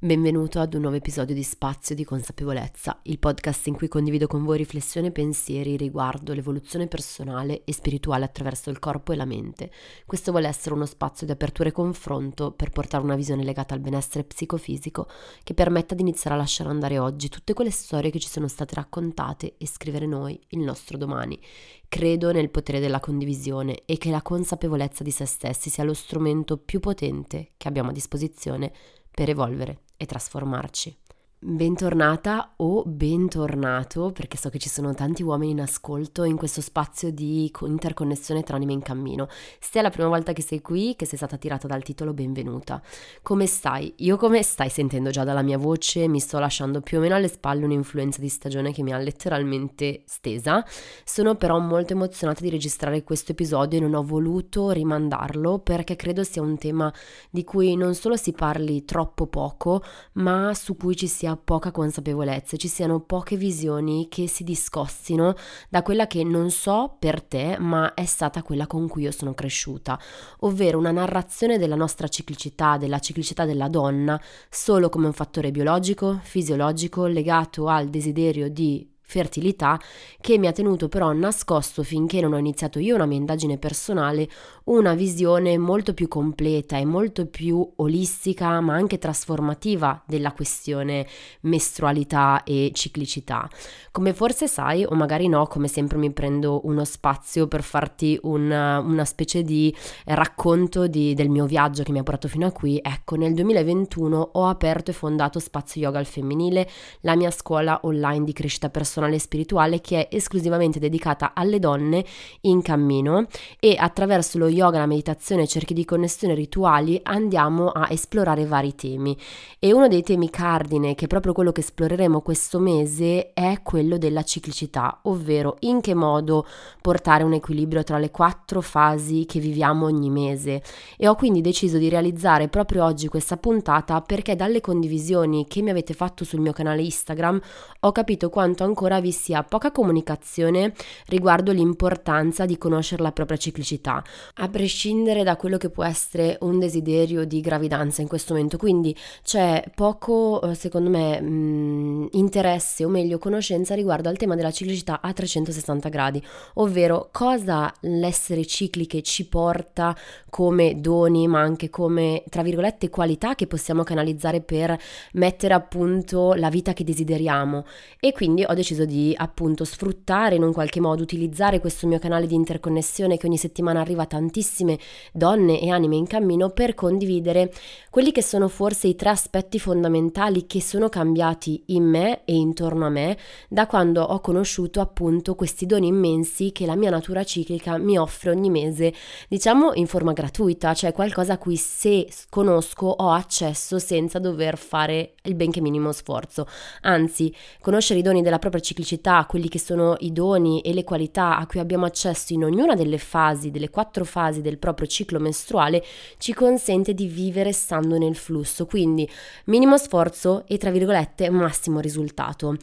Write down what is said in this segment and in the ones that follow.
Benvenuto ad un nuovo episodio di Spazio di Consapevolezza, il podcast in cui condivido con voi riflessioni e pensieri riguardo l'evoluzione personale e spirituale attraverso il corpo e la mente. Questo vuole essere uno spazio di apertura e confronto per portare una visione legata al benessere psicofisico che permetta di iniziare a lasciare andare oggi tutte quelle storie che ci sono state raccontate e scrivere noi il nostro domani. Credo nel potere della condivisione e che la consapevolezza di se stessi sia lo strumento più potente che abbiamo a disposizione per evolvere e trasformarci. Bentornata o bentornato, perché so che ci sono tanti uomini in ascolto in questo spazio di interconnessione tra anime in cammino. Se è la prima volta che sei qui, che sei stata tirata dal titolo, benvenuta. Come stai? Io come stai sentendo già dalla mia voce, mi sto lasciando più o meno alle spalle un'influenza di stagione che mi ha letteralmente stesa. Sono però molto emozionata di registrare questo episodio e non ho voluto rimandarlo perché credo sia un tema di cui non solo si parli troppo poco, ma su cui ci sia sia poca consapevolezza, ci siano poche visioni che si discostino da quella che non so per te, ma è stata quella con cui io sono cresciuta, ovvero una narrazione della nostra ciclicità, della ciclicità della donna, solo come un fattore biologico, fisiologico, legato al desiderio di fertilità che mi ha tenuto però nascosto finché non ho iniziato io una mia indagine personale una visione molto più completa e molto più olistica ma anche trasformativa della questione mestrualità e ciclicità. Come forse sai o magari no, come sempre mi prendo uno spazio per farti una, una specie di racconto di, del mio viaggio che mi ha portato fino a qui, ecco nel 2021 ho aperto e fondato Spazio Yoga al Femminile, la mia scuola online di crescita personale personale spirituale che è esclusivamente dedicata alle donne in cammino e attraverso lo yoga, la meditazione, cerchi di connessione rituali andiamo a esplorare vari temi. E uno dei temi cardine che è proprio quello che esploreremo questo mese è quello della ciclicità, ovvero in che modo portare un equilibrio tra le quattro fasi che viviamo ogni mese. E ho quindi deciso di realizzare proprio oggi questa puntata perché dalle condivisioni che mi avete fatto sul mio canale Instagram ho capito quanto ancora ancora vi sia poca comunicazione riguardo l'importanza di conoscere la propria ciclicità, a prescindere da quello che può essere un desiderio di gravidanza in questo momento. Quindi c'è poco, eh, secondo me, mh, mm, interesse o meglio conoscenza riguardo al tema della ciclicità a 360 gradi, ovvero cosa l'essere cicliche ci porta come doni, ma anche come, tra virgolette, qualità che possiamo canalizzare per mettere a punto la vita che desideriamo. E quindi ho deciso deciso di appunto sfruttare in un qualche modo, utilizzare questo mio canale di interconnessione che ogni settimana arriva a tantissime donne e anime in cammino per condividere quelli che sono forse i tre aspetti fondamentali che sono cambiati in me e intorno a me da quando ho conosciuto appunto questi doni immensi che la mia natura ciclica mi offre ogni mese, diciamo in forma gratuita, cioè qualcosa a cui se conosco ho accesso senza dover fare il benché minimo sforzo. Anzi, conoscere i doni della propria ciclicità, quelli che sono i doni e le qualità a cui abbiamo accesso in ognuna delle fasi, delle quattro fasi del proprio ciclo mestruale, ci consente di vivere stando nel flusso, quindi minimo sforzo e tra virgolette massimo risultato.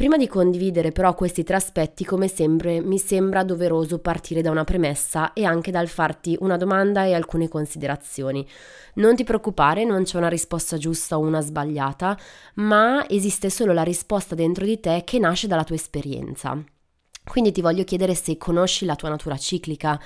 Prima di condividere però questi tre aspetti, come sempre, mi sembra doveroso partire da una premessa e anche dal farti una domanda e alcune considerazioni. Non ti preoccupare, non c'è una risposta giusta o una sbagliata, ma esiste solo la risposta dentro di te che nasce dalla tua esperienza. Quindi ti voglio chiedere se conosci la tua natura ciclica,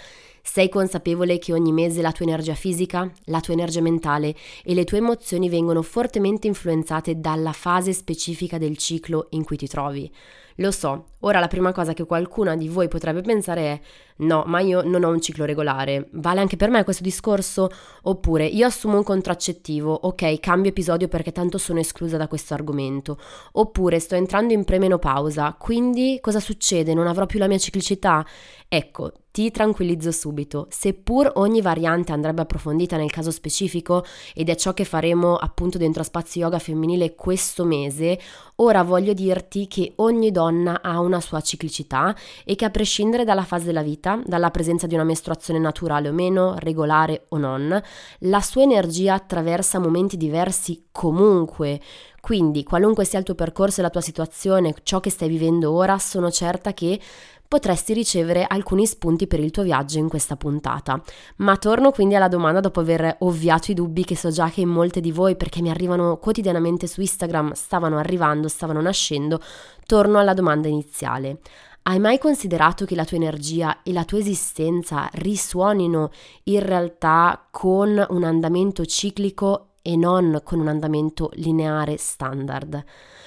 sei consapevole che ogni mese la tua energia fisica, la tua energia mentale e le tue emozioni vengono fortemente influenzate dalla fase specifica del ciclo in cui ti trovi. Lo so, ora la prima cosa che qualcuna di voi potrebbe pensare è no, ma io non ho un ciclo regolare. Vale anche per me questo discorso? Oppure io assumo un contraccettivo, ok, cambio episodio perché tanto sono esclusa da questo argomento. Oppure sto entrando in premenopausa, quindi cosa succede? Non avrò più la mia ciclicità? Ecco, ti tranquillizzo subito, seppur ogni variante andrebbe approfondita nel caso specifico ed è ciò che faremo appunto dentro Spazio Yoga Femminile questo mese, ora voglio dirti che ogni donna ha una sua ciclicità e che a prescindere dalla fase della vita, dalla presenza di una mestruazione naturale o meno, regolare o non, la sua energia attraversa momenti diversi comunque. Quindi, qualunque sia il tuo percorso e la tua situazione, ciò che stai vivendo ora, sono certa che potresti ricevere alcuni spunti per il tuo viaggio in questa puntata. Ma torno quindi alla domanda dopo aver ovviato i dubbi che so già che in molte di voi, perché mi arrivano quotidianamente su Instagram, stavano arrivando, stavano nascendo, torno alla domanda iniziale. Hai mai considerato che la tua energia e la tua esistenza risuonino in realtà con un andamento ciclico e non con un andamento lineare standard?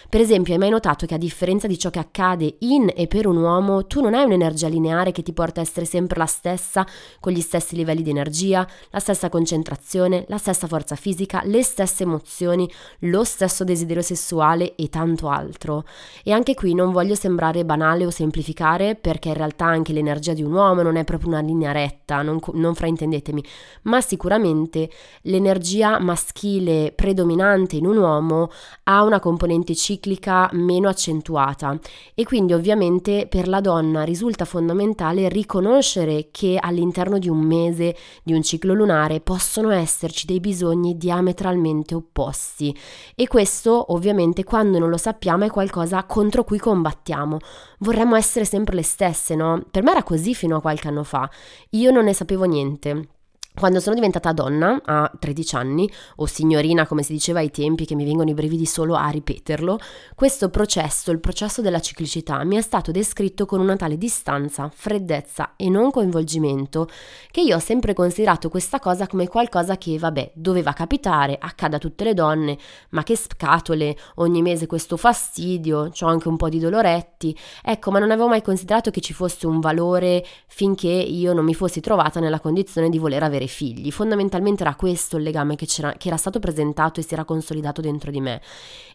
Per esempio, hai mai notato che a differenza di ciò che accade in e per un uomo, tu non hai un'energia lineare che ti porta a essere sempre la stessa, con gli stessi livelli di energia, la stessa concentrazione, la stessa forza fisica, le stesse emozioni, lo stesso desiderio sessuale e tanto altro. E anche qui non voglio sembrare banale o semplificare, perché in realtà anche l'energia di un uomo non è proprio una linea retta, non, non fraintendetemi, ma sicuramente l'energia maschile predominante in un uomo ha una componente ciclica meno accentuata e quindi ovviamente per la donna risulta fondamentale riconoscere che all'interno di un mese, di un ciclo lunare, possono esserci dei bisogni diametralmente opposti e questo ovviamente quando non lo sappiamo è qualcosa contro cui combattiamo. Vorremmo essere sempre le stesse, no? Per me era così fino a qualche anno fa. Io non ne sapevo niente. Quando sono diventata donna, a 13 anni, o signorina come si diceva ai tempi, che mi vengono i brividi solo a ripeterlo, questo processo, il processo della ciclicità, mi è stato descritto con una tale distanza, freddezza e non coinvolgimento, che io ho sempre considerato questa cosa come qualcosa che, vabbè, doveva capitare, accada a tutte le donne, ma che scatole, ogni mese questo fastidio, ho anche un po' di doloretti, ecco, ma non avevo mai considerato che ci fosse un valore finché io non mi fossi trovata nella condizione di voler avere figli. Fondamentalmente era questo il legame che, che, era stato presentato e si era consolidato dentro di me.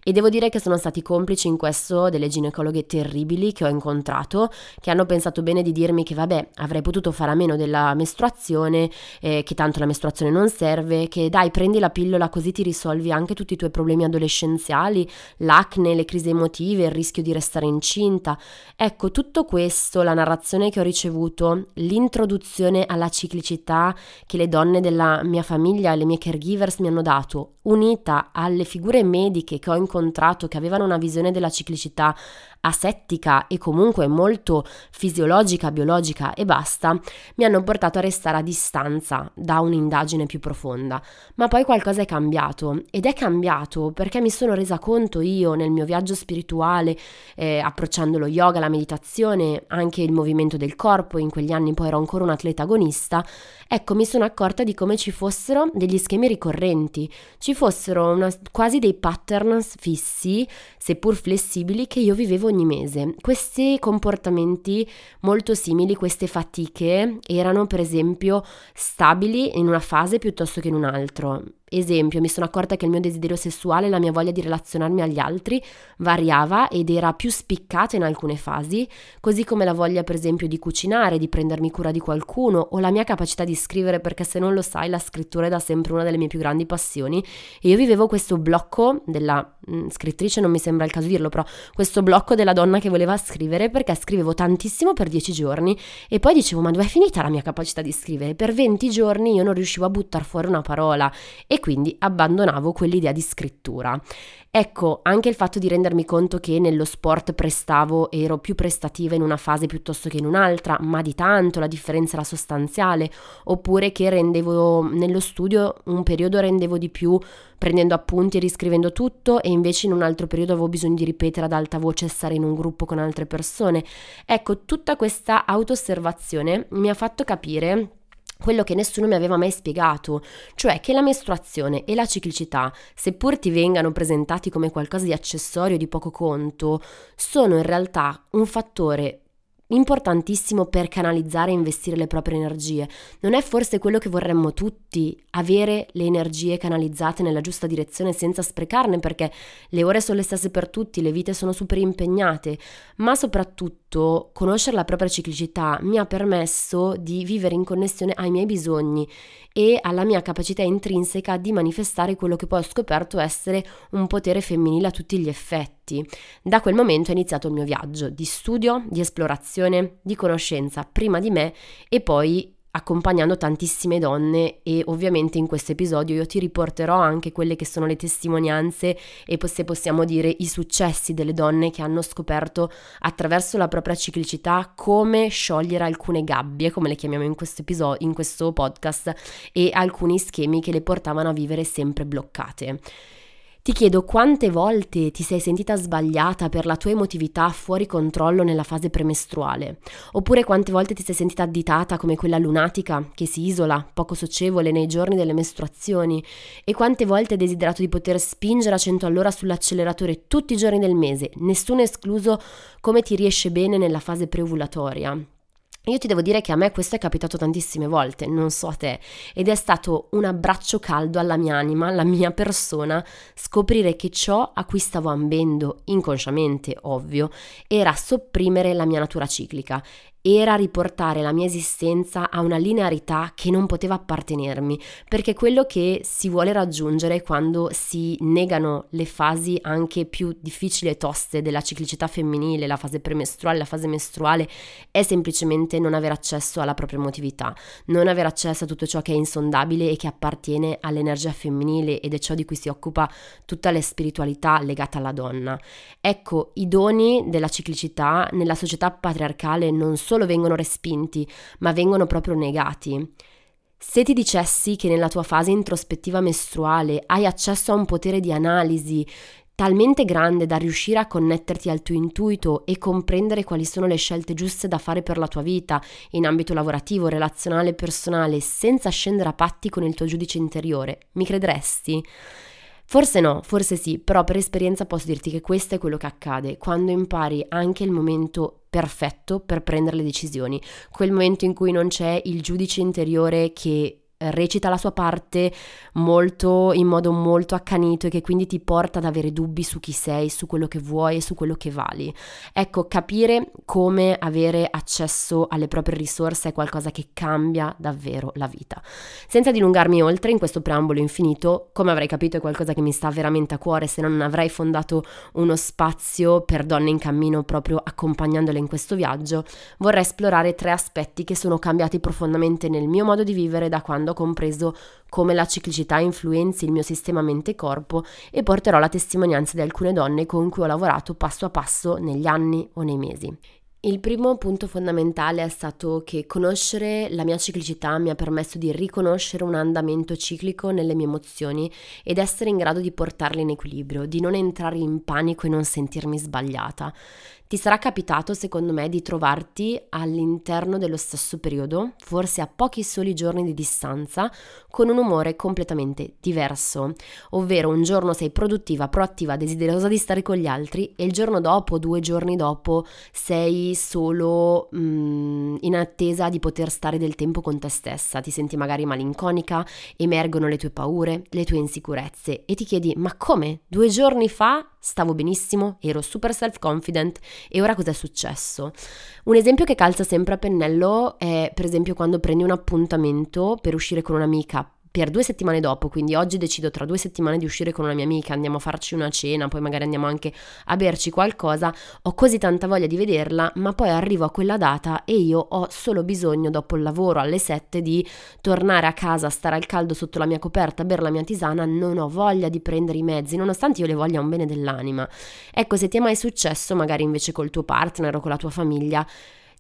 E devo dire che sono stati complici in questo delle ginecologhe terribili che ho incontrato, che hanno pensato bene di dirmi che vabbè, avrei potuto fare a meno della mestruazione, eh, che tanto la mestruazione non serve, che dai, prendi la pillola così ti risolvi anche tutti i tuoi problemi adolescenziali, l'acne, le crisi emotive, il rischio di restare incinta. Ecco, tutto questo, la narrazione che ho ricevuto, l'introduzione alla ciclicità che le donne della mia famiglia, le mie caregivers mi hanno dato, unita alle figure mediche che ho incontrato che avevano una visione della ciclicità asettica e comunque molto fisiologica, biologica e basta, mi hanno portato a restare a distanza da un'indagine più profonda. Ma poi qualcosa è cambiato ed è cambiato perché mi sono resa conto io nel mio viaggio spirituale, eh, approcciando lo yoga, la meditazione, anche il movimento del corpo, in quegli anni poi ero ancora un atleta agonista, ecco mi sono accorta di come ci fossero degli schemi ricorrenti, ci fossero una, quasi dei patterns fissi, seppur flessibili, che io vivevo ogni mese. Questi comportamenti molto simili, queste fatiche, erano per esempio stabili in una fase piuttosto che in un altro. Esempio, mi sono accorta che il mio desiderio sessuale, la mia voglia di relazionarmi agli altri variava ed era più spiccata in alcune fasi, così come la voglia per esempio di cucinare, di prendermi cura di qualcuno o la mia capacità di scrivere perché se non lo sai la scrittura è da sempre una delle mie più grandi passioni e io vivevo questo blocco della mh, mm, scrittrice, non mi sembra il caso dirlo, però questo blocco della donna che voleva scrivere perché scrivevo tantissimo per dieci giorni e poi dicevo ma dove è finita la mia capacità di scrivere? Per 20 giorni io non riuscivo a buttare fuori una parola e quindi abbandonavo quell'idea di scrittura. Ecco, anche il fatto di rendermi conto che nello sport prestavo, ero più prestativa in una fase piuttosto che in un'altra, ma di tanto la differenza era sostanziale, oppure che rendevo nello studio un periodo rendevo di più prendendo appunti e riscrivendo tutto e invece in un altro periodo avevo bisogno di ripetere ad alta voce e stare in un gruppo con altre persone. Ecco, tutta questa auto-osservazione mi ha fatto capire quello che nessuno mi aveva mai spiegato, cioè che la mestruazione e la ciclicità, seppur ti vengano presentati come qualcosa di accessorio di poco conto, sono in realtà un fattore importantissimo per canalizzare e investire le proprie energie. Non è forse quello che vorremmo tutti, avere le energie canalizzate nella giusta direzione senza sprecarne, perché le ore sono le stesse per tutti, le vite sono super impegnate, ma soprattutto conoscere la propria ciclicità mi ha permesso di vivere in connessione ai miei bisogni e alla mia capacità intrinseca di manifestare quello che poi ho scoperto essere un potere femminile a tutti gli effetti. Da quel momento è iniziato il mio viaggio di studio, di esplorazione, di conoscenza prima di me e poi accompagnando tantissime donne e ovviamente in questo episodio io ti riporterò anche quelle che sono le testimonianze e se possiamo dire i successi delle donne che hanno scoperto attraverso la propria ciclicità come sciogliere alcune gabbie, come le chiamiamo in questo episodio, in questo podcast, e alcuni schemi che le portavano a vivere sempre bloccate. Ti chiedo quante volte ti sei sentita sbagliata per la tua emotività fuori controllo nella fase premestruale, oppure quante volte ti sei sentita additata come quella lunatica che si isola, poco socievole nei giorni delle mestruazioni, e quante volte hai desiderato di poter spingere a 100 all'ora sull'acceleratore tutti i giorni del mese, nessuno escluso come ti riesce bene nella fase preovulatoria. Io ti devo dire che a me questo è capitato tantissime volte, non so a te, ed è stato un abbraccio caldo alla mia anima, alla mia persona, scoprire che ciò a cui stavo ambendo, inconsciamente ovvio, era sopprimere la mia natura ciclica era riportare la mia esistenza a una linearità che non poteva appartenermi, perché quello che si vuole raggiungere quando si negano le fasi anche più difficili e toste della ciclicità femminile, la fase premestruale, la fase mestruale, è semplicemente non avere accesso alla propria emotività, non avere accesso a tutto ciò che è insondabile e che appartiene all'energia femminile ed è ciò di cui si occupa tutta la spiritualità legata alla donna. Ecco, i doni della ciclicità nella società patriarcale non sono solo vengono respinti, ma vengono proprio negati. Se ti dicessi che nella tua fase introspettiva mestruale hai accesso a un potere di analisi talmente grande da riuscire a connetterti al tuo intuito e comprendere quali sono le scelte giuste da fare per la tua vita in ambito lavorativo, relazionale e personale senza scendere a patti con il tuo giudice interiore, mi crederesti? Forse no, forse sì, però per esperienza posso dirti che questo è quello che accade quando impari anche il momento perfetto per prendere le decisioni, quel momento in cui non c'è il giudice interiore che recita la sua parte molto, in modo molto accanito e che quindi ti porta ad avere dubbi su chi sei, su quello che vuoi e su quello che vali. Ecco, capire come avere accesso alle proprie risorse è qualcosa che cambia davvero la vita. Senza dilungarmi oltre in questo preambolo infinito, come avrei capito è qualcosa che mi sta veramente a cuore, se non avrei fondato uno spazio per donne in cammino proprio accompagnandole in questo viaggio, vorrei esplorare tre aspetti che sono cambiati profondamente nel mio modo di vivere da quando ho compreso come la ciclicità influenzi il mio sistema mente-corpo e porterò la testimonianza di alcune donne con cui ho lavorato passo a passo negli anni o nei mesi. Il primo punto fondamentale è stato che conoscere la mia ciclicità mi ha permesso di riconoscere un andamento ciclico nelle mie emozioni ed essere in grado di portarle in equilibrio, di non entrare in panico e non sentirmi sbagliata. Ti sarà capitato, secondo me, di trovarti all'interno dello stesso periodo, forse a pochi soli giorni di distanza, con un umore completamente diverso, ovvero un giorno sei produttiva, proattiva, desiderosa di stare con gli altri e il giorno dopo, due giorni dopo, sei solo mm, in attesa di poter stare del tempo con te stessa, ti senti magari malinconica, emergono le tue paure, le tue insicurezze e ti chiedi ma come? Due giorni fa stavo benissimo, ero super self-confident e ora cos'è successo? Un esempio che calza sempre a pennello è per esempio quando prendi un appuntamento per uscire con un'amica per due settimane dopo, quindi oggi decido tra due settimane di uscire con una mia amica, andiamo a farci una cena, poi magari andiamo anche a berci qualcosa, ho così tanta voglia di vederla, ma poi arrivo a quella data e io ho solo bisogno dopo il lavoro alle 7 di tornare a casa, stare al caldo sotto la mia coperta, bere la mia tisana, non ho voglia di prendere i mezzi, nonostante io le voglia un bene dell'anima. Ecco, se ti è mai successo, magari invece col tuo partner o con la tua famiglia,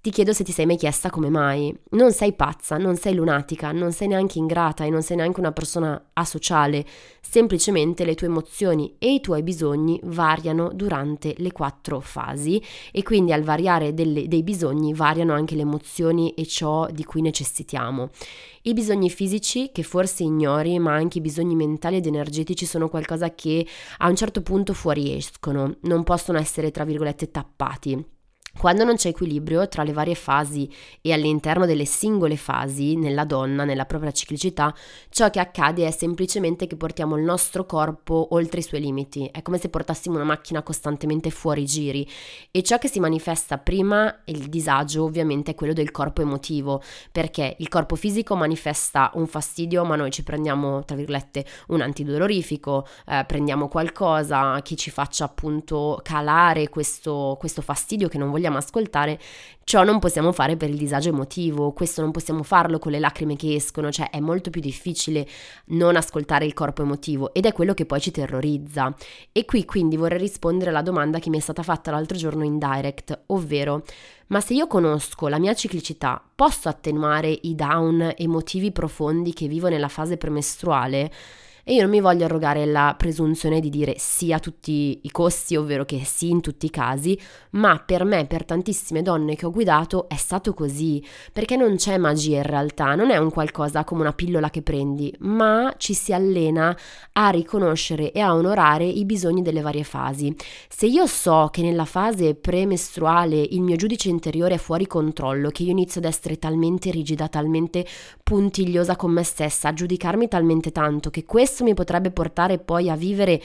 ti chiedo se ti sei mai chiesta come mai. Non sei pazza, non sei lunatica, non sei neanche ingrata e non sei neanche una persona asociale, semplicemente le tue emozioni e i tuoi bisogni variano durante le quattro fasi e quindi al variare delle, dei bisogni variano anche le emozioni e ciò di cui necessitiamo. I bisogni fisici, che forse ignori, ma anche i bisogni mentali ed energetici sono qualcosa che a un certo punto fuoriescono, non possono essere, tra virgolette, tappati. Quando non c'è equilibrio tra le varie fasi e all'interno delle singole fasi nella donna, nella propria ciclicità, ciò che accade è semplicemente che portiamo il nostro corpo oltre i suoi limiti. È come se portassimo una macchina costantemente fuori giri e ciò che si manifesta prima, il disagio ovviamente è quello del corpo emotivo, perché il corpo fisico manifesta un fastidio, ma noi ci prendiamo, tra virgolette, un antidolorifico, eh, prendiamo qualcosa che ci faccia appunto calare questo, questo fastidio che non vogliamo vogliamo ascoltare, ciò non possiamo fare per il disagio emotivo, questo non possiamo farlo con le lacrime che escono, cioè è molto più difficile non ascoltare il corpo emotivo ed è quello che poi ci terrorizza. E qui quindi vorrei rispondere alla domanda che mi è stata fatta l'altro giorno in direct, ovvero ma se io conosco la mia ciclicità, posso attenuare i down emotivi profondi che vivo nella fase premestruale? E io non mi voglio arrogare la presunzione di dire sì a tutti i costi, ovvero che sì in tutti i casi, ma per me, per tantissime donne che ho guidato, è stato così, perché non c'è magia in realtà, non è un qualcosa come una pillola che prendi, ma ci si allena a riconoscere e a onorare i bisogni delle varie fasi. Se io so che nella fase premestruale il mio giudice interiore è fuori controllo, che io inizio ad essere talmente rigida, talmente puntigliosa con me stessa, a giudicarmi talmente tanto che questo questo mi potrebbe portare poi a vivere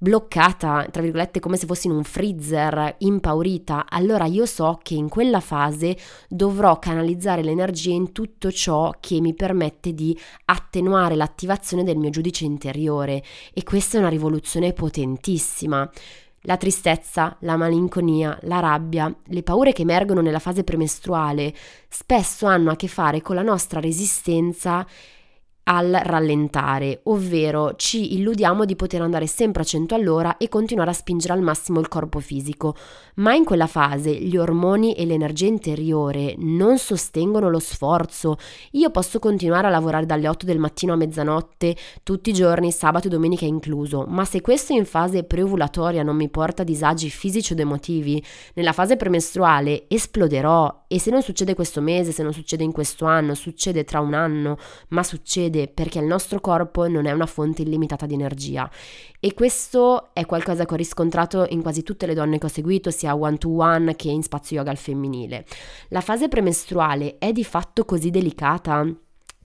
bloccata, tra virgolette, come se fossi in un freezer, impaurita, allora io so che in quella fase dovrò canalizzare l'energia in tutto ciò che mi permette di attenuare l'attivazione del mio giudice interiore e questa è una rivoluzione potentissima. La tristezza, la malinconia, la rabbia, le paure che emergono nella fase premestruale spesso hanno a che fare con la nostra resistenza al rallentare, ovvero ci illudiamo di poter andare sempre a 100 all'ora e continuare a spingere al massimo il corpo fisico, ma in quella fase gli ormoni e l'energia interiore non sostengono lo sforzo. Io posso continuare a lavorare dalle 8 del mattino a mezzanotte tutti i giorni, sabato e domenica incluso, ma se questo in fase preovulatoria non mi porta disagi fisici ed emotivi, nella fase premestruale esploderò e se non succede questo mese, se non succede in questo anno, succede tra un anno, ma succede succede perché il nostro corpo non è una fonte illimitata di energia e questo è qualcosa che ho riscontrato in quasi tutte le donne che ho seguito, sia one to one che in spazio yoga al femminile. La fase premestruale è di fatto così delicata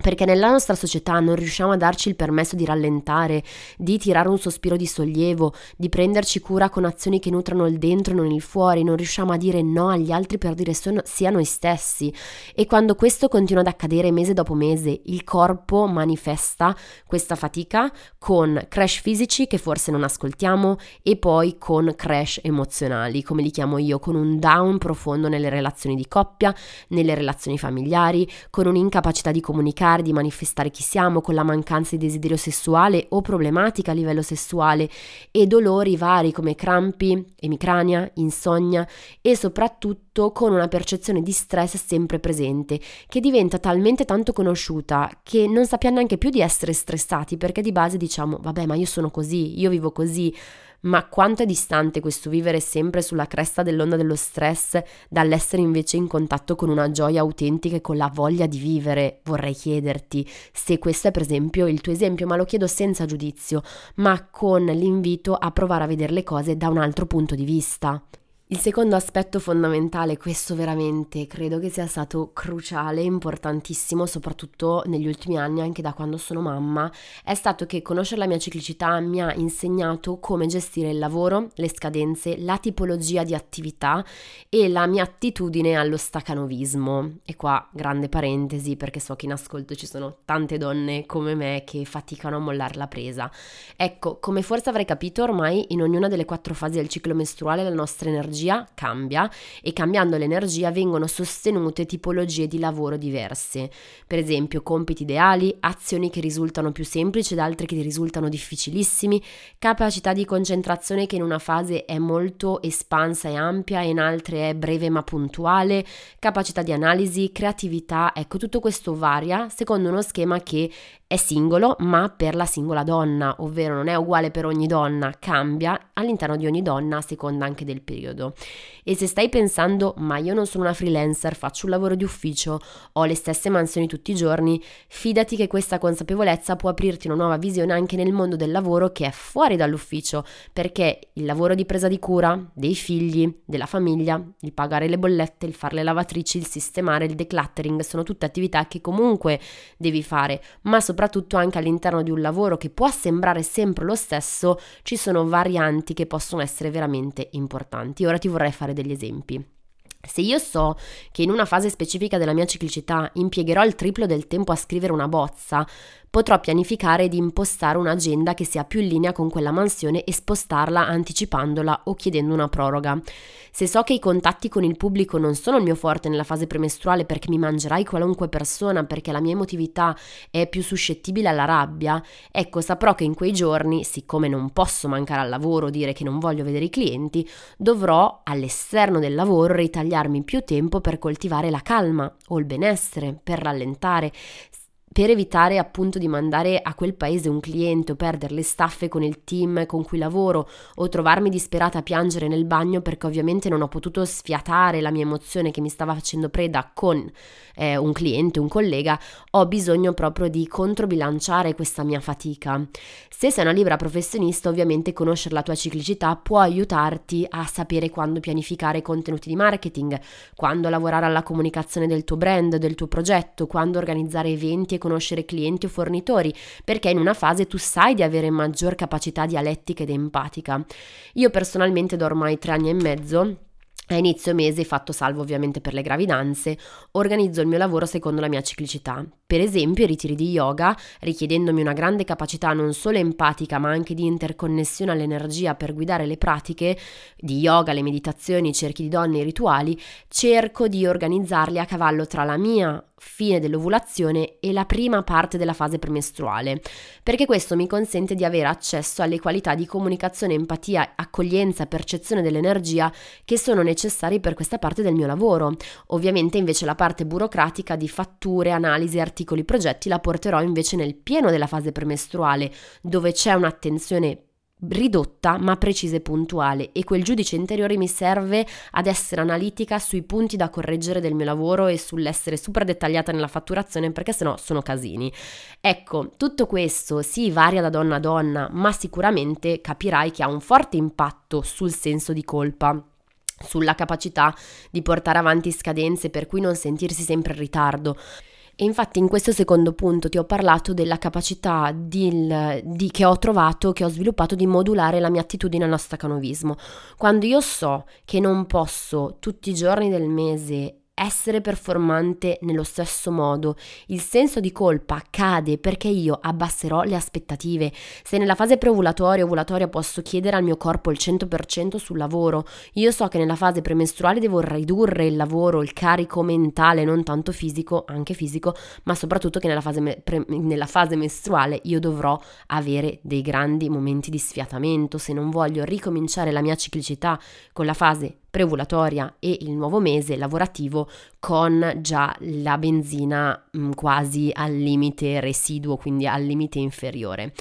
perché nella nostra società non riusciamo a darci il permesso di rallentare, di tirare un sospiro di sollievo, di prenderci cura con azioni che nutrano il dentro e non il fuori, non riusciamo a dire no agli altri per dire sia noi stessi. E quando questo continua ad accadere mese dopo mese, il corpo manifesta questa fatica con crash fisici che forse non ascoltiamo e poi con crash emozionali, come li chiamo io, con un down profondo nelle relazioni di coppia, nelle relazioni familiari, con un'incapacità di comunicare cercare di manifestare chi siamo con la mancanza di desiderio sessuale o problematica a livello sessuale e dolori vari come crampi, emicrania, insonnia e soprattutto con una percezione di stress sempre presente che diventa talmente tanto conosciuta che non sappiamo neanche più di essere stressati perché di base diciamo vabbè ma io sono così, io vivo così ma quanto è distante questo vivere sempre sulla cresta dell'onda dello stress dall'essere invece in contatto con una gioia autentica e con la voglia di vivere? Vorrei chiederti se questo è per esempio il tuo esempio, ma lo chiedo senza giudizio, ma con l'invito a provare a vedere le cose da un altro punto di vista. Il secondo aspetto fondamentale, questo veramente credo che sia stato cruciale importantissimo, soprattutto negli ultimi anni, anche da quando sono mamma, è stato che conoscere la mia ciclicità mi ha insegnato come gestire il lavoro, le scadenze, la tipologia di attività e la mia attitudine allo stacanovismo. E qua grande parentesi perché so che in ascolto ci sono tante donne come me che faticano a mollare la presa. Ecco, come forse avrai capito ormai in ognuna delle quattro fasi del ciclo mestruale la nostra energia l'energia cambia e cambiando l'energia vengono sostenute tipologie di lavoro diverse. Per esempio, compiti ideali, azioni che risultano più semplici ed altre che risultano difficilissimi, capacità di concentrazione che in una fase è molto espansa e ampia e in altre è breve ma puntuale, capacità di analisi, creatività, ecco tutto questo varia secondo uno schema che è singolo ma per la singola donna, ovvero non è uguale per ogni donna, cambia all'interno di ogni donna a seconda anche del periodo. E se stai pensando ma io non sono una freelancer, faccio un lavoro di ufficio, ho le stesse mansioni tutti i giorni, fidati che questa consapevolezza può aprirti una nuova visione anche nel mondo del lavoro che è fuori dall'ufficio, perché il lavoro di presa di cura dei figli, della famiglia, il pagare le bollette, il fare le lavatrici, il sistemare, il decluttering, sono tutte attività che comunque devi fare, ma soprattutto anche all'interno di un lavoro che può sembrare sempre lo stesso, ci sono varianti che possono essere veramente importanti. Ora ti vorrei fare degli esempi. Se io so che in una fase specifica della mia ciclicità impiegherò il triplo del tempo a scrivere una bozza, potrò pianificare di impostare un'agenda che sia più in linea con quella mansione e spostarla anticipandola o chiedendo una proroga. Se so che i contatti con il pubblico non sono il mio forte nella fase premestruale perché mi mangerai qualunque persona, perché la mia emotività è più suscettibile alla rabbia, ecco saprò che in quei giorni, siccome non posso mancare al lavoro, dire che non voglio vedere i clienti, dovrò all'esterno del lavoro ritagliarmi più tempo per coltivare la calma o il benessere, per rallentare per evitare appunto di mandare a quel paese un cliente o perdere le staffe con il team con cui lavoro o trovarmi disperata a piangere nel bagno perché ovviamente non ho potuto sfiatare la mia emozione che mi stava facendo preda con eh, un cliente, un collega, ho bisogno proprio di controbilanciare questa mia fatica. Se sei una libera professionista, ovviamente conoscere la tua ciclicità può aiutarti a sapere quando pianificare contenuti di marketing, quando lavorare alla comunicazione del tuo brand, del tuo progetto, quando organizzare eventi e conoscere clienti o fornitori, perché in una fase tu sai di avere maggior capacità dialettica ed empatica. Io personalmente da ormai tre anni e mezzo a inizio mese, fatto salvo ovviamente per le gravidanze, organizzo il mio lavoro secondo la mia ciclicità. Per esempio i ritiri di yoga, richiedendomi una grande capacità non solo empatica ma anche di interconnessione all'energia per guidare le pratiche di yoga, le meditazioni, i cerchi di donne, i rituali, cerco di organizzarli a cavallo tra la mia fine dell'ovulazione e la prima parte della fase premestruale, perché questo mi consente di avere accesso alle qualità di comunicazione, empatia, accoglienza, percezione dell'energia che sono necessari per questa parte del mio lavoro. Ovviamente invece la parte burocratica di fatture, analisi, articoli, progetti la porterò invece nel pieno della fase premestruale, dove c'è un'attenzione ridotta ma precisa e puntuale e quel giudice interiore mi serve ad essere analitica sui punti da correggere del mio lavoro e sull'essere super dettagliata nella fatturazione perché sennò sono casini. Ecco, tutto questo si varia da donna a donna, ma sicuramente capirai che ha un forte impatto sul senso di colpa sulla capacità di portare avanti scadenze per cui non sentirsi sempre in ritardo. E infatti in questo secondo punto ti ho parlato della capacità di, di, che ho trovato, che ho sviluppato di modulare la mia attitudine allo stacanovismo. Quando io so che non posso tutti i giorni del mese essere performante nello stesso modo. Il senso di colpa cade perché io abbasserò le aspettative. Se nella fase preovulatoria ovulatoria posso chiedere al mio corpo il 100% sul lavoro, io so che nella fase premestruale devo ridurre il lavoro, il carico mentale, non tanto fisico, anche fisico, ma soprattutto che nella fase, me- pre- nella fase mestruale io dovrò avere dei grandi momenti di sfiatamento se non voglio ricominciare la mia ciclicità con la fase preovulatoria e il nuovo mese lavorativo con già la benzina mh, mm, quasi al limite residuo, quindi al limite inferiore.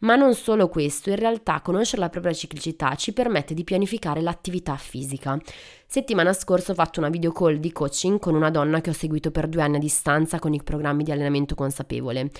Ma non solo questo, in realtà conoscere la propria ciclicità ci permette di pianificare l'attività fisica. Settimana scorsa ho fatto una video call di coaching con una donna che ho seguito per due anni a distanza con i programmi di allenamento consapevole.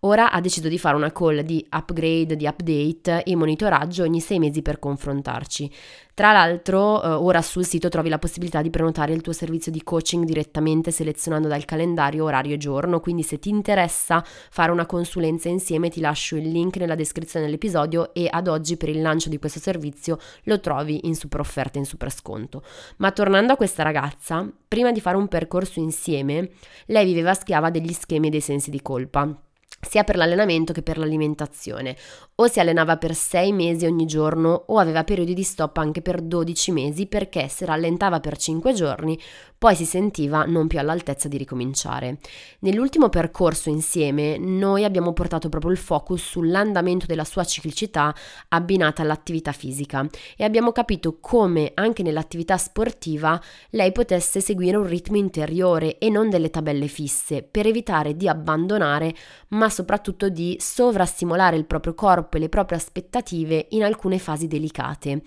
Ora ha deciso di fare una call di upgrade, di update e monitoraggio ogni sei mesi per confrontarci. Tra l'altro, eh, ora sul sito trovi la possibilità di prenotare il tuo servizio di coaching direttamente selezionando dal calendario orario e giorno, quindi se ti interessa fare una consulenza insieme ti lascio il link nella descrizione dell'episodio e ad oggi per il lancio di questo servizio lo trovi in super offerta, in super sconto. Ma tornando a questa ragazza, prima di fare un percorso insieme, lei viveva schiava degli schemi e dei sensi di colpa sia per l'allenamento che per l'alimentazione. O si allenava per 6 mesi ogni giorno o aveva periodi di stop anche per 12 mesi perché se rallentava per 5 giorni poi si sentiva non più all'altezza di ricominciare. Nell'ultimo percorso insieme noi abbiamo portato proprio il focus sull'andamento della sua ciclicità abbinata all'attività fisica e abbiamo capito come anche nell'attività sportiva lei potesse seguire un ritmo interiore e non delle tabelle fisse per evitare di abbandonare ma soprattutto di sovrastimolare il proprio corpo e le proprie aspettative in alcune fasi delicate.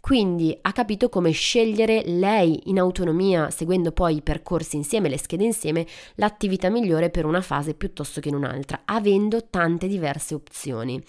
Quindi ha capito come scegliere lei in autonomia, seguendo poi i percorsi insieme, le schede insieme, l'attività migliore per una fase piuttosto che in un'altra, avendo tante diverse opzioni.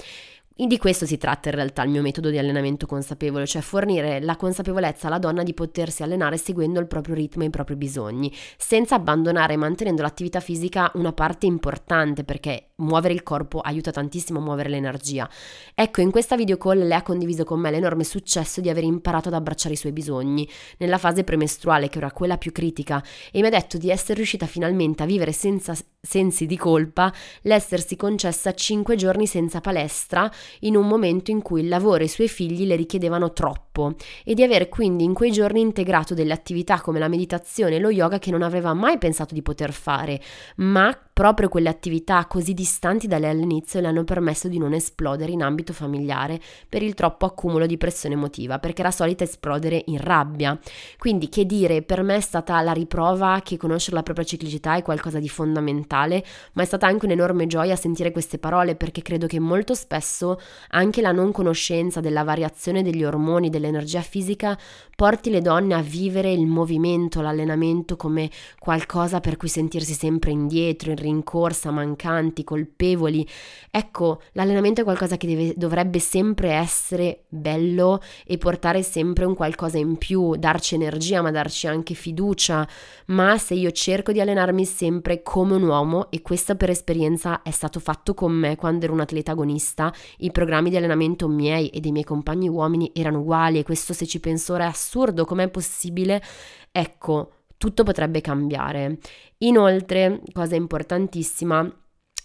Di questo si tratta in realtà il mio metodo di allenamento consapevole, cioè fornire la consapevolezza alla donna di potersi allenare seguendo il proprio ritmo e i propri bisogni, senza abbandonare e mantenendo l'attività fisica una parte importante perché muovere il corpo aiuta tantissimo a muovere l'energia. Ecco, in questa video call lei ha condiviso con me l'enorme successo di aver imparato ad abbracciare i suoi bisogni nella fase premestruale, che era quella più critica, e mi ha detto di essere riuscita finalmente a vivere senza sensi di colpa l'essersi concessa 5 giorni senza palestra in un momento in cui il lavoro e i suoi figli le richiedevano troppo e di aver quindi in quei giorni integrato delle attività come la meditazione e lo yoga che non aveva mai pensato di poter fare, ma proprio quelle attività così distanti da lei all'inizio le hanno permesso di non esplodere in ambito familiare per il troppo accumulo di pressione emotiva, perché era solita esplodere in rabbia. Quindi che dire, per me è stata la riprova che conoscere la propria ciclicità è qualcosa di fondamentale mentale, ma è stata anche un'enorme gioia sentire queste parole perché credo che molto spesso anche la non conoscenza della variazione degli ormoni, dell'energia fisica, porti le donne a vivere il movimento, l'allenamento come qualcosa per cui sentirsi sempre indietro, in rincorsa, mancanti, colpevoli. Ecco, l'allenamento è qualcosa che deve, dovrebbe sempre essere bello e portare sempre un qualcosa in più, darci energia, ma darci anche fiducia. Ma se io cerco di allenarmi sempre come un uomo, uomo e questo per esperienza è stato fatto con me quando ero un atleta agonista, i programmi di allenamento miei e dei miei compagni uomini erano uguali e questo se ci penso ora è assurdo, com'è possibile? Ecco, tutto potrebbe cambiare. Inoltre, cosa importantissima,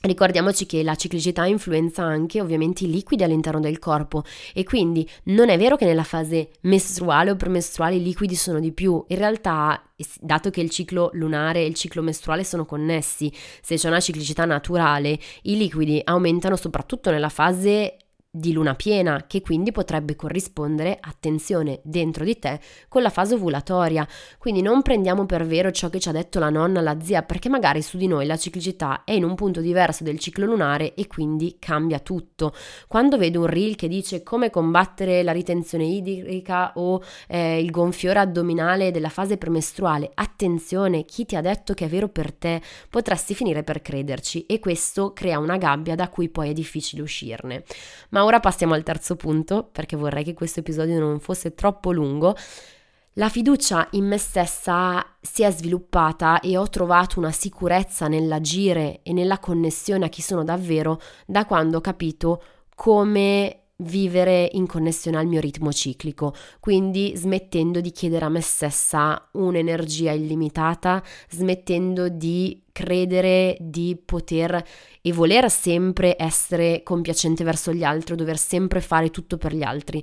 Ricordiamoci che la ciclicità influenza anche ovviamente i liquidi all'interno del corpo. E quindi non è vero che nella fase mestruale o premestruale i liquidi sono di più, in realtà dato che il ciclo lunare e il ciclo mestruale sono connessi, se c'è una ciclicità naturale i liquidi aumentano soprattutto nella fase di luna piena, che quindi potrebbe corrispondere, attenzione, dentro di te con la fase ovulatoria. Quindi non prendiamo per vero ciò che ci ha detto la nonna, la zia, perché magari su di noi la ciclicità è in un punto diverso del ciclo lunare e quindi cambia tutto. Quando vedo un reel che dice come combattere la ritenzione idrica o eh, il gonfiore addominale della fase premestruale, attenzione, chi ti ha detto che è vero per te, potresti finire per crederci e questo crea una gabbia da cui poi è difficile uscirne. Ma ora passiamo al terzo punto, perché vorrei che questo episodio non fosse troppo lungo. La fiducia in me stessa si è sviluppata e ho trovato una sicurezza nell'agire e nella connessione a chi sono davvero da quando ho capito come vivere in connessione al mio ritmo ciclico, quindi smettendo di chiedere a me stessa un'energia illimitata, smettendo di credere di poter e voler sempre essere compiacente verso gli altri, dover sempre fare tutto per gli altri.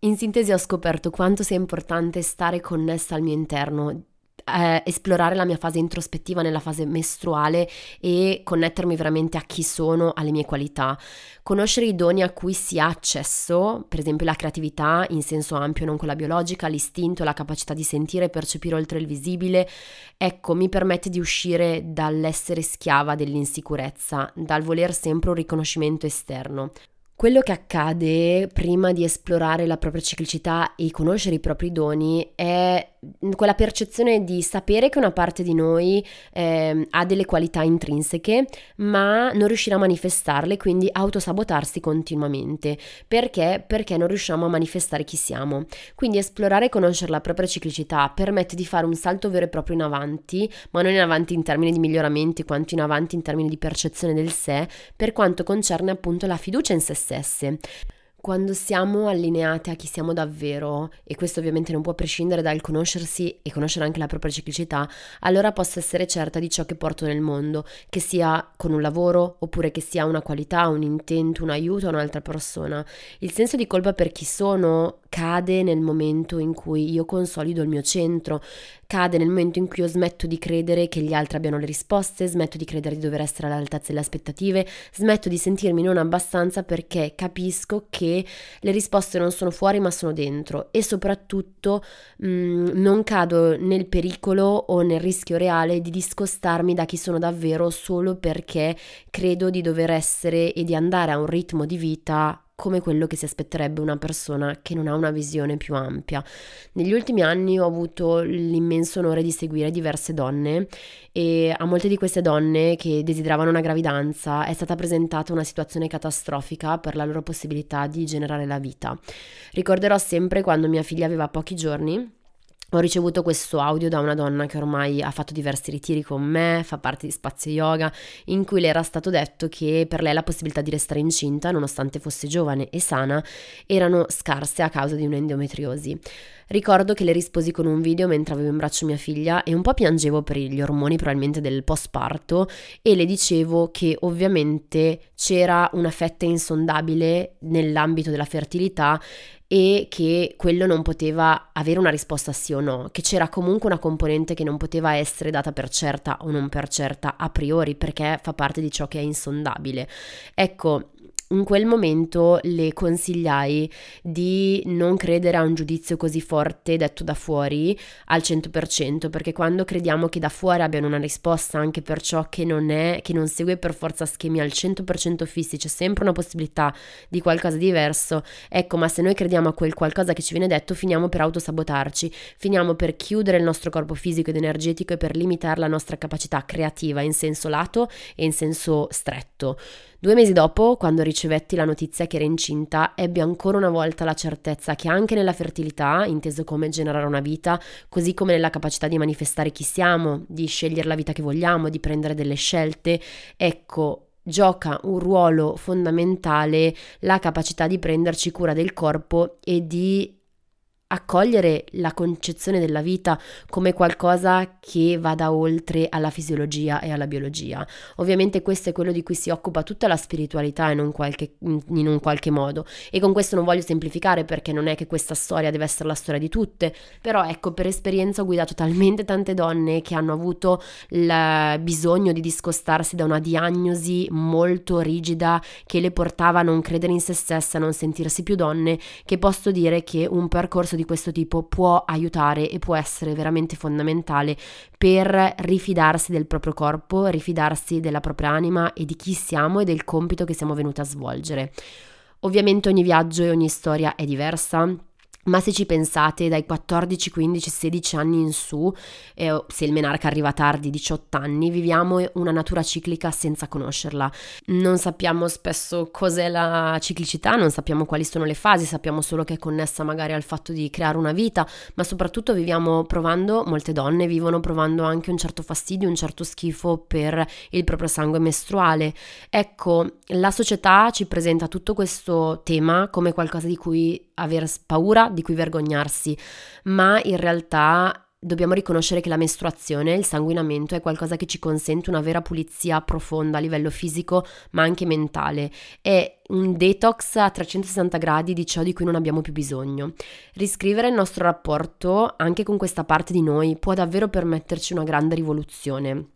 In sintesi ho scoperto quanto sia importante stare connessa al mio interno, eh, esplorare la mia fase introspettiva nella fase mestruale e connettermi veramente a chi sono, alle mie qualità. Conoscere i doni a cui si ha accesso, per esempio la creatività in senso ampio, non quella biologica, l'istinto, la capacità di sentire e percepire oltre il visibile, ecco, mi permette di uscire dall'essere schiava dell'insicurezza, dal voler sempre un riconoscimento esterno. Quello che accade prima di esplorare la propria ciclicità e conoscere i propri doni è quella percezione di sapere che una parte di noi eh, ha delle qualità intrinseche, ma non riuscirà a manifestarle, quindi autosabotarsi continuamente. Perché? Perché non riusciamo a manifestare chi siamo. Quindi esplorare e conoscere la propria ciclicità permette di fare un salto vero e proprio in avanti, ma non in avanti in termini di miglioramenti, quanto in avanti in termini di percezione del sé, per quanto concerne appunto la fiducia in se stesse quando siamo allineate a chi siamo davvero, e questo ovviamente non può prescindere dal conoscersi e conoscere anche la propria ciclicità, allora posso essere certa di ciò che porto nel mondo, che sia con un lavoro oppure che sia una qualità, un intento, un aiuto a un'altra persona. Il senso di colpa per chi sono cade nel momento in cui io consolido il mio centro, cade nel momento in cui io smetto di credere che gli altri abbiano le risposte, smetto di credere di dover essere all'altezza delle aspettative, smetto di sentirmi non abbastanza perché capisco che le risposte non sono fuori ma sono dentro e soprattutto mh, mm, non cado nel pericolo o nel rischio reale di discostarmi da chi sono davvero solo perché credo di dover essere e di andare a un ritmo di vita come quello che si aspetterebbe una persona che non ha una visione più ampia. Negli ultimi anni ho avuto l'immenso onore di seguire diverse donne e a molte di queste donne che desideravano una gravidanza è stata presentata una situazione catastrofica per la loro possibilità di generare la vita. Ricorderò sempre quando mia figlia aveva pochi giorni ho ricevuto questo audio da una donna che ormai ha fatto diversi ritiri con me, fa parte di Spazio Yoga, in cui le era stato detto che per lei la possibilità di restare incinta, nonostante fosse giovane e sana, erano scarse a causa di un'endometriosi. Ricordo che le risposi con un video mentre avevo in braccio mia figlia e un po' piangevo per gli ormoni probabilmente del postparto e le dicevo che ovviamente c'era una fetta insondabile nell'ambito della fertilità e che quello non poteva avere una risposta sì o no, che c'era comunque una componente che non poteva essere data per certa o non per certa a priori perché fa parte di ciò che è insondabile. Ecco, in quel momento le consigliai di non credere a un giudizio così forte detto da fuori al 100%, perché quando crediamo che da fuori abbiano una risposta anche per ciò che non è, che non segue per forza schemi al 100% fissi, c'è sempre una possibilità di qualcosa di diverso. Ecco, ma se noi crediamo a quel qualcosa che ci viene detto, finiamo per autosabotarci, finiamo per chiudere il nostro corpo fisico ed energetico e per limitare la nostra capacità creativa in senso lato e in senso stretto. Due mesi dopo, quando ricevetti la notizia che era incinta, ebbi ancora una volta la certezza che anche nella fertilità, inteso come generare una vita, così come nella capacità di manifestare chi siamo, di scegliere la vita che vogliamo, di prendere delle scelte, ecco, gioca un ruolo fondamentale la capacità di prenderci cura del corpo e di accogliere la concezione della vita come qualcosa che vada oltre alla fisiologia e alla biologia. Ovviamente questo è quello di cui si occupa tutta la spiritualità in un qualche, in un qualche modo e con questo non voglio semplificare perché non è che questa storia deve essere la storia di tutte, però ecco per esperienza ho guidato talmente tante donne che hanno avuto il bisogno di discostarsi da una diagnosi molto rigida che le portava a non credere in se stesse, a non sentirsi più donne, che posso dire che un percorso di di questo tipo può aiutare e può essere veramente fondamentale per rifidarsi del proprio corpo, rifidarsi della propria anima e di chi siamo e del compito che siamo venuti a svolgere. Ovviamente ogni viaggio e ogni storia è diversa ma se ci pensate, dai 14, 15, 16 anni in su, eh, se il menarca arriva tardi, 18 anni, viviamo una natura ciclica senza conoscerla. Non sappiamo spesso cos'è la ciclicità, non sappiamo quali sono le fasi, sappiamo solo che è connessa magari al fatto di creare una vita, ma soprattutto viviamo provando, molte donne vivono provando anche un certo fastidio, un certo schifo per il proprio sangue mestruale. Ecco, la società ci presenta tutto questo tema come qualcosa di cui aver paura, di cui vergognarsi, ma in realtà dobbiamo riconoscere che la mestruazione, il sanguinamento è qualcosa che ci consente una vera pulizia profonda a livello fisico ma anche mentale. È un detox a 360 gradi di ciò di cui non abbiamo più bisogno. Riscrivere il nostro rapporto anche con questa parte di noi può davvero permetterci una grande rivoluzione.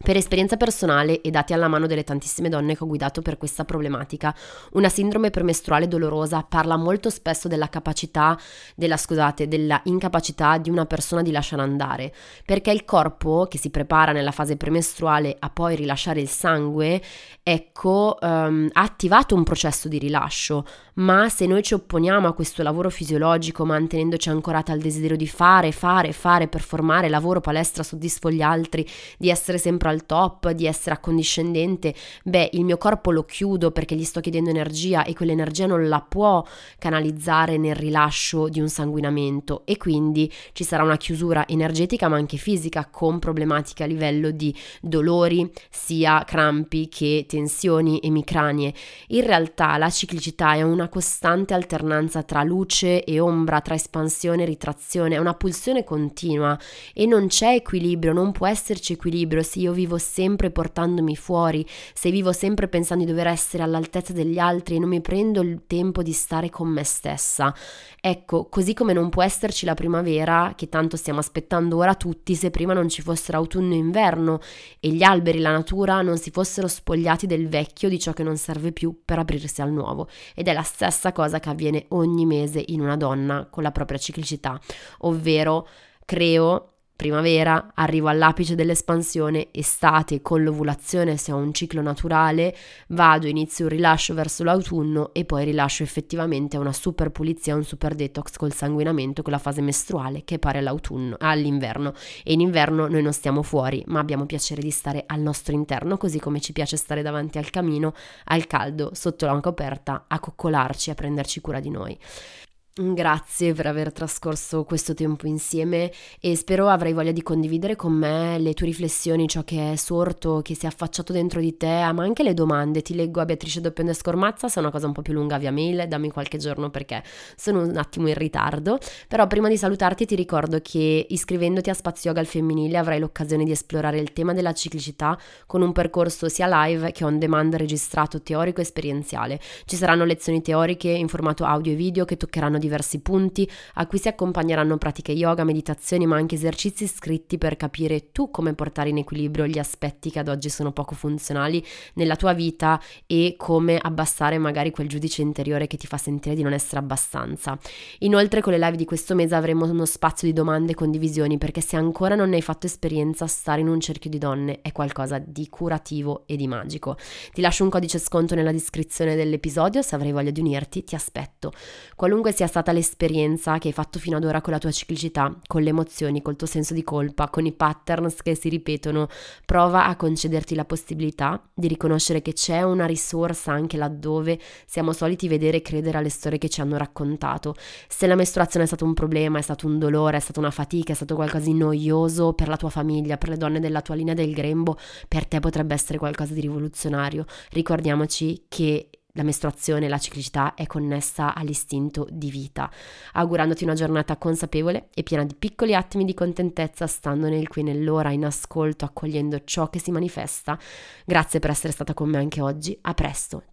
Per esperienza personale e dati alla mano delle tantissime donne che ho guidato per questa problematica, una sindrome premestruale dolorosa parla molto spesso della capacità, della scusate, della incapacità di una persona di lasciare andare, perché il corpo che si prepara nella fase premestruale a poi rilasciare il sangue, ecco, um, ha attivato un processo di rilascio, ma se noi ci opponiamo a questo lavoro fisiologico mantenendoci ancorata al desiderio di fare, fare, fare, performare, lavoro, palestra, soddisfo gli altri, di essere sempre al top, di essere accondiscendente, beh, il mio corpo lo chiudo perché gli sto chiedendo energia e quell'energia non la può canalizzare nel rilascio di un sanguinamento. E quindi ci sarà una chiusura energetica ma anche fisica con problematiche a livello di dolori, sia crampi che tensioni emicranie. In realtà la ciclicità è una costante alternanza tra luce e ombra, tra espansione e ritrazione, è una pulsione continua. E non c'è equilibrio, non può esserci equilibrio. Se io vivo sempre portandomi fuori, se vivo sempre pensando di dover essere all'altezza degli altri e non mi prendo il tempo di stare con me stessa. Ecco, così come non può esserci la primavera, che tanto stiamo aspettando ora tutti, se prima non ci fossero autunno e inverno e gli alberi, la natura non si fossero spogliati del vecchio, di ciò che non serve più per aprirsi al nuovo. Ed è la stessa cosa che avviene ogni mese in una donna con la propria ciclicità, ovvero creo primavera, arrivo all'apice dell'espansione, estate con l'ovulazione se ho un ciclo naturale, vado, inizio un rilascio verso l'autunno e poi rilascio effettivamente una super pulizia, un super detox col sanguinamento con la fase mestruale che pare all'autunno, all'inverno e in inverno noi non stiamo fuori ma abbiamo piacere di stare al nostro interno così come ci piace stare davanti al camino, al caldo, sotto la coperta, a coccolarci, a prenderci cura di noi. Grazie per aver trascorso questo tempo insieme e spero avrai voglia di condividere con me le tue riflessioni, ciò che è sorto, che si è affacciato dentro di te, ma anche le domande. Ti leggo a Beatrice Doppio Scormazza, se è una cosa un po' più lunga via mail, dammi qualche giorno perché sono un attimo in ritardo. Però prima di salutarti ti ricordo che iscrivendoti a Spazio Yoga al femminile avrai l'occasione di esplorare il tema della ciclicità con un percorso sia live che on demand registrato teorico e esperienziale. Ci saranno lezioni teoriche in formato audio e video che toccheranno di diversi punti a cui si accompagneranno pratiche yoga, meditazioni, ma anche esercizi scritti per capire tu come portare in equilibrio gli aspetti che ad oggi sono poco funzionali nella tua vita e come abbassare magari quel giudice interiore che ti fa sentire di non essere abbastanza. Inoltre con le live di questo mese avremo uno spazio di domande e condivisioni perché se ancora non ne hai fatto esperienza stare in un cerchio di donne è qualcosa di curativo e di magico. Ti lascio un codice sconto nella descrizione dell'episodio, se avrai voglia di unirti ti aspetto. Qualunque sia stata l'esperienza che hai fatto fino ad ora con la tua ciclicità, con le emozioni, col tuo senso di colpa, con i patterns che si ripetono, prova a concederti la possibilità di riconoscere che c'è una risorsa anche laddove siamo soliti vedere e credere alle storie che ci hanno raccontato. Se la mestruazione è stato un problema, è stato un dolore, è stata una fatica, è stato qualcosa di noioso per la tua famiglia, per le donne della tua linea del grembo, per te potrebbe essere qualcosa di rivoluzionario. Ricordiamoci che la mestruazione, la ciclicità è connessa all'istinto di vita, augurandoti una giornata consapevole e piena di piccoli attimi di contentezza, stando nel qui e nell'ora, in ascolto, accogliendo ciò che si manifesta. Grazie per essere stata con me anche oggi, a presto.